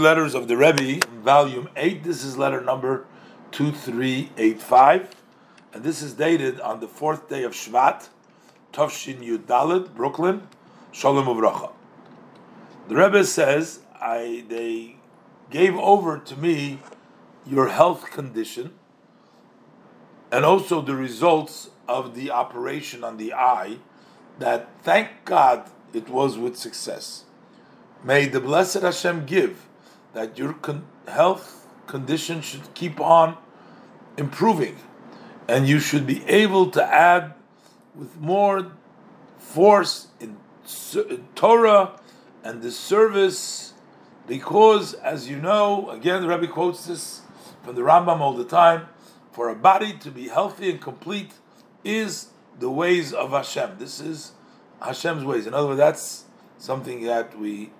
letters of the Rebbe, volume 8. This is letter number 2385. And this is dated on the fourth day of Shvat, Tovshin Yud Dalet, Brooklyn, Shalom Uvracha. The Rebbe says, I, they gave over to me your health condition and also the results of the operation on the eye, that thank God it was with success. May the blessed Hashem give that your con- health condition should keep on improving and you should be able to add with more force in, in Torah and the service because, as you know, again, the Rebbe quotes this from the Rambam all the time for a body to be healthy and complete is the ways of Hashem. This is Hashem's ways. In other words, that's something that we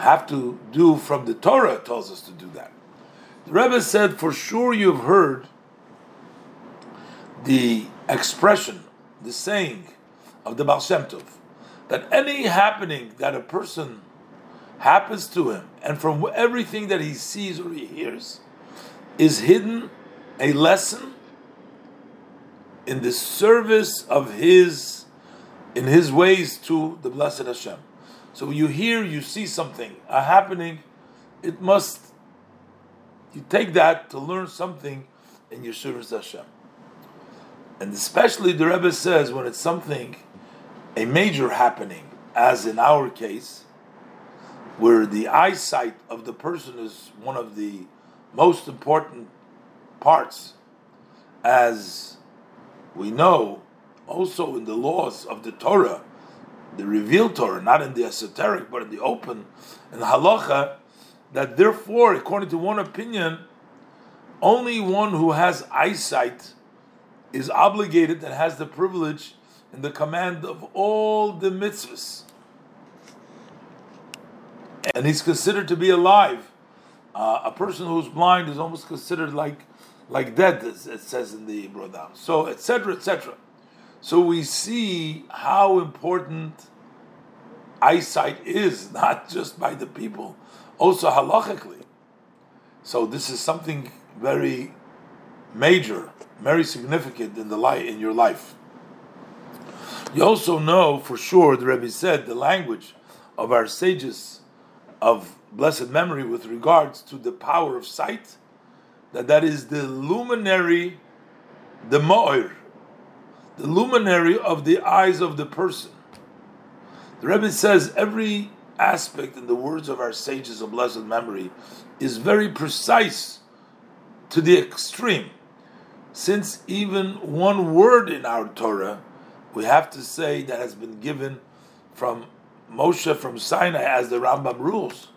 have to do from the Torah tells us to do that. The Rebbe said, for sure you've heard the expression, the saying of the Baal Shem Tov, that any happening that a person happens to him, and from everything that he sees or he hears, is hidden a lesson in the service of his, in his ways to the blessed Hashem. So you hear, you see something a happening, it must you take that to learn something in your service Hashem. And especially the Rebbe says when it's something, a major happening, as in our case, where the eyesight of the person is one of the most important parts, as we know also in the laws of the Torah, the revealed Torah, not in the esoteric, but in the open, in halacha, that therefore, according to one opinion, only one who has eyesight is obligated and has the privilege in the command of all the mitzvahs. And he's considered to be alive. Uh, a person who's blind is almost considered like like dead, as it says in the Brodam. So, etc., etc. So we see how important eyesight is, not just by the people, also halachically. So this is something very major, very significant in the life in your life. You also know for sure, the Rebbe said, the language of our sages of blessed memory with regards to the power of sight, that that is the luminary, the ma'ir, the luminary of the eyes of the person. The Rebbe says every aspect in the words of our sages of blessed memory is very precise to the extreme. Since even one word in our Torah, we have to say that has been given from Moshe from Sinai as the Rambam rules.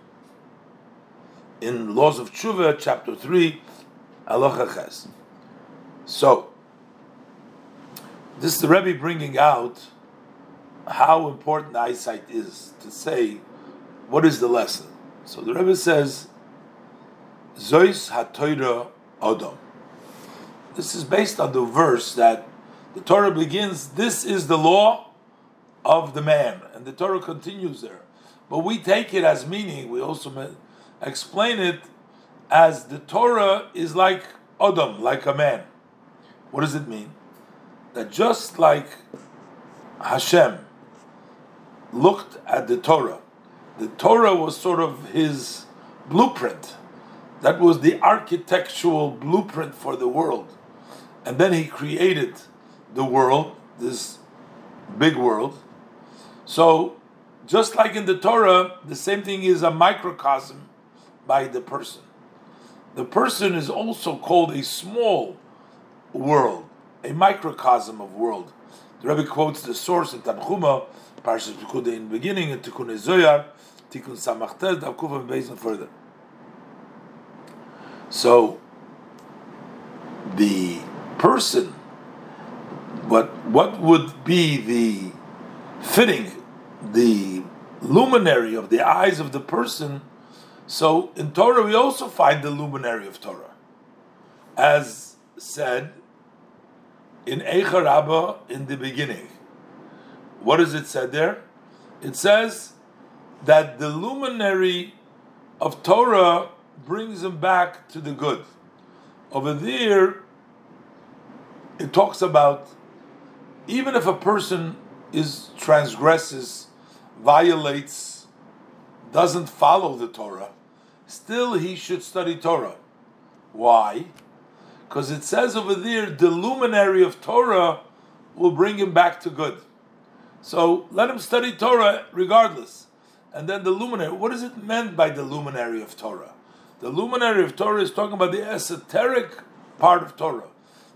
In Laws of Tshuva, chapter 3, Halacha Ches. So, this is the Rebbe bringing out how important eyesight is to say what is the lesson? So the Rebbe says, Zois HaTorah Odom. This is based on the verse that the Torah begins, this is the law of the man. And the Torah continues there. But we take it as meaning, we also explain it as the Torah is like Odom, like a man. What does it mean? That just like Hashem looked at the Torah the Torah was sort of his blueprint. That was the architectural blueprint for the world. And then he created the world, this big world. So, just like in the Torah, the same thing is a microcosm by the person. The person is also called a small world, a microcosm of world. The Rebbe quotes the source in Tanchuma, Parshas Pekudei in the beginning, and Tikkun Zoyar, Tikkun Samachtes, Davkuf and and further. So, the person, what what would be the fitting, the luminary of the eyes of the person? So in Torah we also find the luminary of Torah, as said in Eicha in the beginning. What is it said there? It says that the luminary of Torah brings him back to the good. Over there, it talks about even if a person is transgresses, violates, doesn't follow the Torah, still he should study Torah. Why? Because it says over there, the luminary of Torah will bring him back to good. So let him study Torah regardless. And then the luminary, what is it meant by the luminary of Torah? The luminary of Torah is talking about the esoteric part of Torah.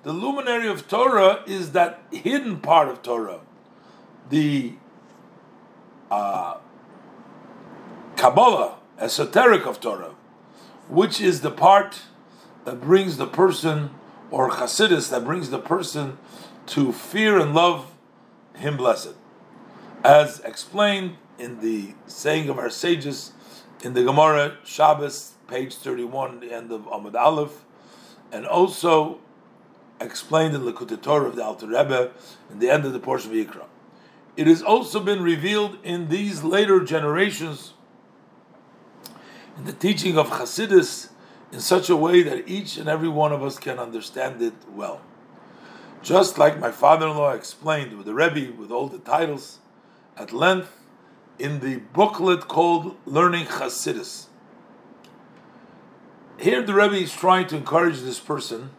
The luminary of Torah is that hidden part of Torah, the uh, Kabbalah, esoteric of Torah, which is the part that brings the person, or Hasidus, that brings the person to fear and love Him blessed. As explained in the saying of our sages in the Gemara Shabbos, page 31, the end of Amud Aleph, and also explained in Likutei Torah of the Alter Rebbe in the end of the portion of Yikra. It has also been revealed in these later generations in the teaching of Hasidus in such a way that each and every one of us can understand it well. Just like my father-in-law explained with the Rebbe, with all the titles, at length, in the booklet called Learning Hasidus. Here the Rebbe is trying to encourage this person,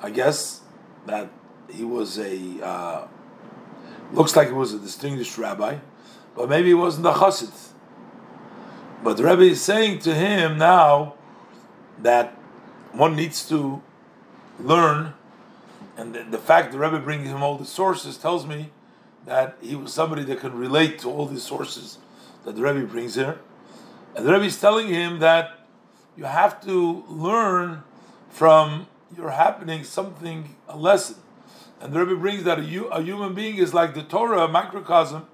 I guess, that he was a, uh, looks like he was a distinguished rabbi, but maybe he wasn't a chassid. But the Rebbe is saying to him now, that one needs to learn, and the, the fact the Rebbe brings him all the sources tells me that he was somebody that can relate to all these sources that the Rebbe brings here. And the Rebbe is telling him that you have to learn from your happening something, a lesson. And the Rebbe brings that a, a human being is like the Torah, a microcosm.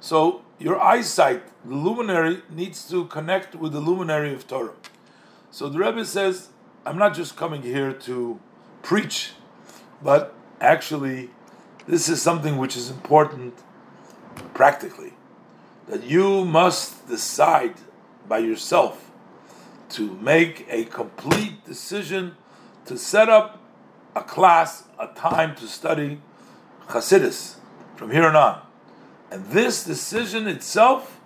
So your eyesight, the luminary, needs to connect with the luminary of Torah. So the Rebbe says, I'm not just coming here to preach, but actually, this is something which is important practically. That you must decide by yourself to make a complete decision to set up a class, a time to study Hasidus from here on. And this decision itself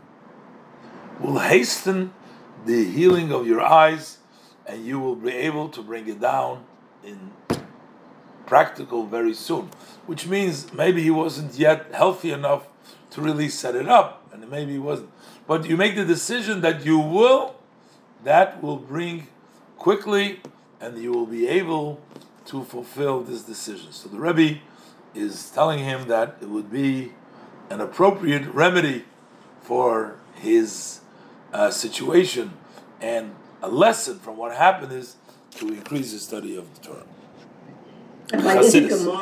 will hasten the healing of your eyes and you will be able to bring it down in practical very soon. Which means maybe he wasn't yet healthy enough to really set it up, and maybe he wasn't. But you make the decision that you will, that will bring quickly, and you will be able to fulfill this decision. So the Rebbe is telling him that it would be an appropriate remedy for his uh, situation and a lesson from what happened is to increase the study of the Torah.